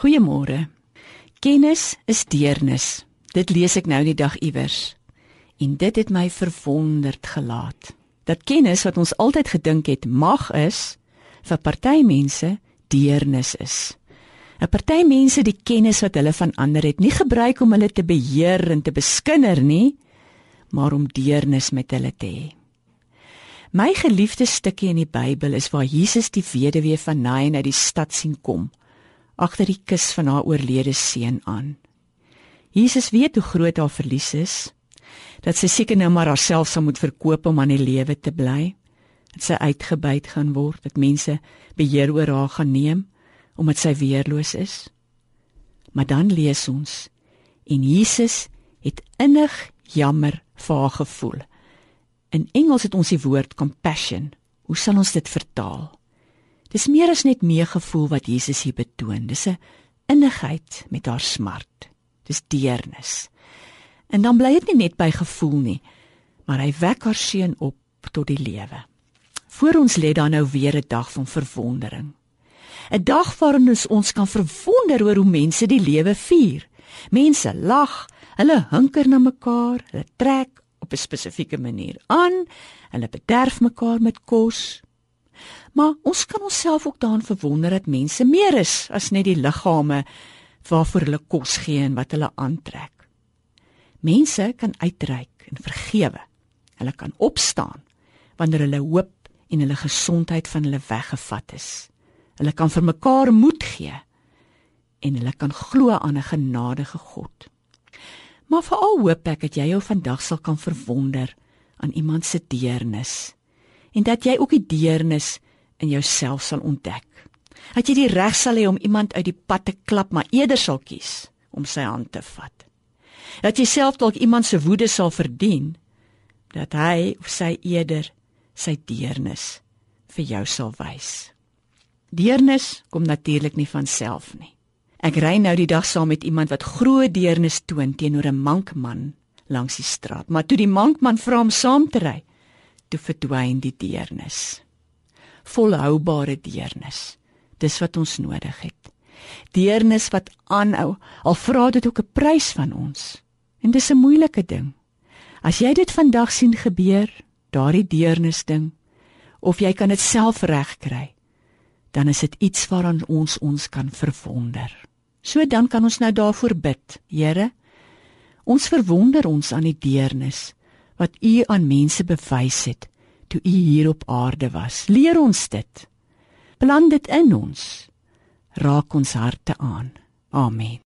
Goeiemôre. Kennis is deernis. Dit lees ek nou die dag iewers. En dit het my verwonderd gelaat. Dat kennis wat ons altyd gedink het mag is, vir party mense deernis is. 'n Party mense die kennis wat hulle van ander het, nie gebruik om hulle te beheer en te beskinder nie, maar om deernis met hulle te hê. My geliefde stukkie in die Bybel is waar Jesus die weduwee van Nain uit die stad sien kom agter die kus van haar oorlede seun aan. Jesus weet hoe groot haar verlies is, dat sy seker nou maar haarself sal moet verkoop om aan die lewe te bly, dat sy uitgebuit gaan word, dat mense beheer oor haar gaan neem omdat sy weerloos is. Maar dan lees ons en Jesus het innig jammer vir haar gevoel In Engels het ons die woord compassion. Hoe sal ons dit vertaal? Dis meer as net meegevoel wat Jesus hier betoon. Dis 'n innigheid met haar smart. Dis deernis. En dan bly dit nie net by gevoel nie, maar hy wek haar seun op tot die lewe. Voor ons lê dan nou weer 'n dag van verwondering. 'n Dag waarin ons ons kan verwonder oor hoe mense die lewe vier. Mense lag, hulle hunker na mekaar, hulle trek op 'n spesifieke manier aan. Hulle bederf mekaar met kos. Maar ons kan onsself ook daarin verwonder dat mense meer is as net die liggame waarvoor hulle kos gee en wat hulle aantrek. Mense kan uitreik en vergewe. Hulle kan opstaan wanneer hulle hoop en hulle gesondheid van hulle weggevat is. Hulle kan vir mekaar moed gee en hulle kan glo aan 'n genadige God. Maar veral hoop ek dat jy jou vandag sal kan verwonder aan iemand se deernis en dat jy ook die deernis in jouself sal ontdek. Dat jy die reg sal hê om iemand uit die pad te klap, maar eerder sal kies om sy hand te vat. Dat jy self dalk iemand se woede sal verdien, dat hy of sy eerder sy deernis vir jou sal wys. Deernis kom natuurlik nie van self nie. Ek ry nou die dag saam met iemand wat groot deernis toon teenoor 'n mankman langs die straat, maar toe die mankman vra om saam te ry, toe verdwyn die deernis. Volhoubare deernis. Dis wat ons nodig het. Deernis wat aanhou, al vra dit ook 'n prys van ons. En dis 'n moeilike ding. As jy dit vandag sien gebeur, daardie deernis ding, of jy kan dit self regkry, dan is dit iets waaraan ons ons kan verwonder. So dan kan ons nou daarvoor bid. Here, ons verwonder ons aan die deernis wat U aan mense bewys het toe U hier op aarde was. Leer ons dit. Plant dit in ons. Raak ons harte aan. Amen.